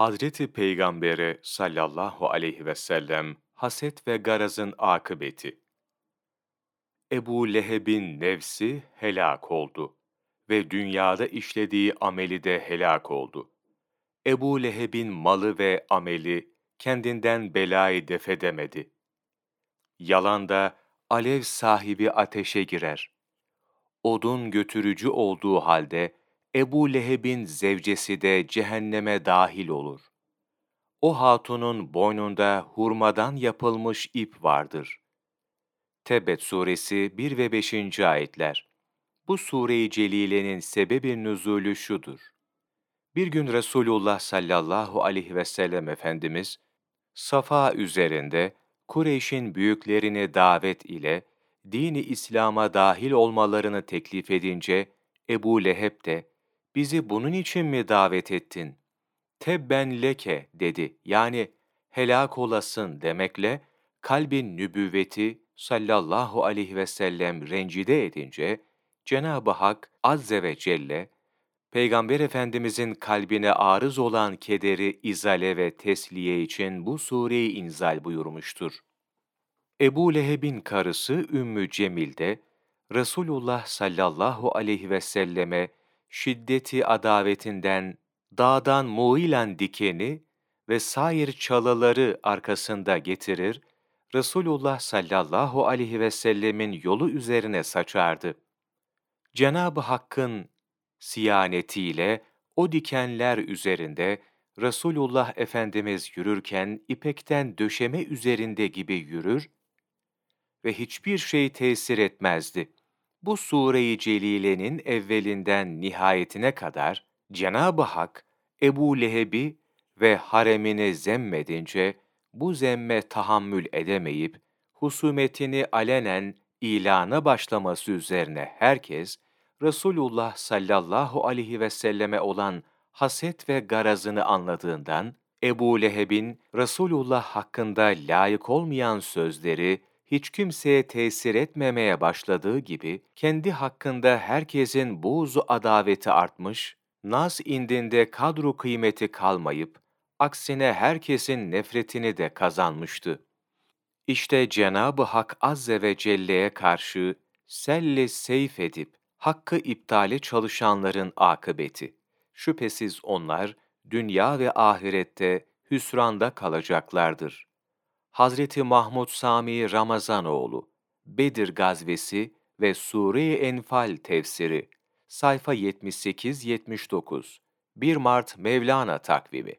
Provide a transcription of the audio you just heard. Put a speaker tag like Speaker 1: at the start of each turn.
Speaker 1: Hazreti Peygamber'e sallallahu aleyhi ve sellem haset ve garazın akıbeti. Ebu Leheb'in nefsi helak oldu ve dünyada işlediği ameli de helak oldu. Ebu Leheb'in malı ve ameli kendinden belayı defedemedi. Yalanda alev sahibi ateşe girer. Odun götürücü olduğu halde Ebu Leheb'in zevcesi de cehenneme dahil olur. O hatunun boynunda hurmadan yapılmış ip vardır. Tebet suresi 1 ve 5. ayetler. Bu sure-i celilenin sebebi nüzulü şudur. Bir gün Resulullah sallallahu aleyhi ve sellem Efendimiz, Safa üzerinde Kureyş'in büyüklerini davet ile dini İslam'a dahil olmalarını teklif edince, Ebu Leheb de, bizi bunun için mi davet ettin? Tebben leke dedi. Yani helak olasın demekle kalbin nübüvveti sallallahu aleyhi ve sellem rencide edince Cenab-ı Hak azze ve celle Peygamber Efendimizin kalbine arız olan kederi izale ve tesliye için bu sureyi inzal buyurmuştur. Ebu Leheb'in karısı Ümmü Cemil de Resulullah sallallahu aleyhi ve selleme şiddeti adavetinden dağdan muilen dikeni ve sair çalıları arkasında getirir, Resulullah sallallahu aleyhi ve sellemin yolu üzerine saçardı. Cenab-ı Hakk'ın siyanetiyle o dikenler üzerinde Resulullah Efendimiz yürürken ipekten döşeme üzerinde gibi yürür ve hiçbir şey tesir etmezdi. Bu sure-i celilenin evvelinden nihayetine kadar Cenab-ı Hak Ebu Leheb'i ve haremini zemmedince bu zemme tahammül edemeyip husumetini alenen ilana başlaması üzerine herkes Resulullah sallallahu aleyhi ve selleme olan haset ve garazını anladığından Ebu Leheb'in Resulullah hakkında layık olmayan sözleri hiç kimseye tesir etmemeye başladığı gibi kendi hakkında herkesin buğzu adaveti artmış, nas indinde kadru kıymeti kalmayıp aksine herkesin nefretini de kazanmıştı. İşte Cenab-ı Hak azze ve celle'ye karşı selle seyf edip hakkı iptale çalışanların akıbeti. Şüphesiz onlar dünya ve ahirette hüsranda kalacaklardır. Hazreti Mahmud Sami Ramazanoğlu, Bedir Gazvesi ve Sure-i Enfal tefsiri, sayfa 78-79, 1 Mart Mevlana takvimi.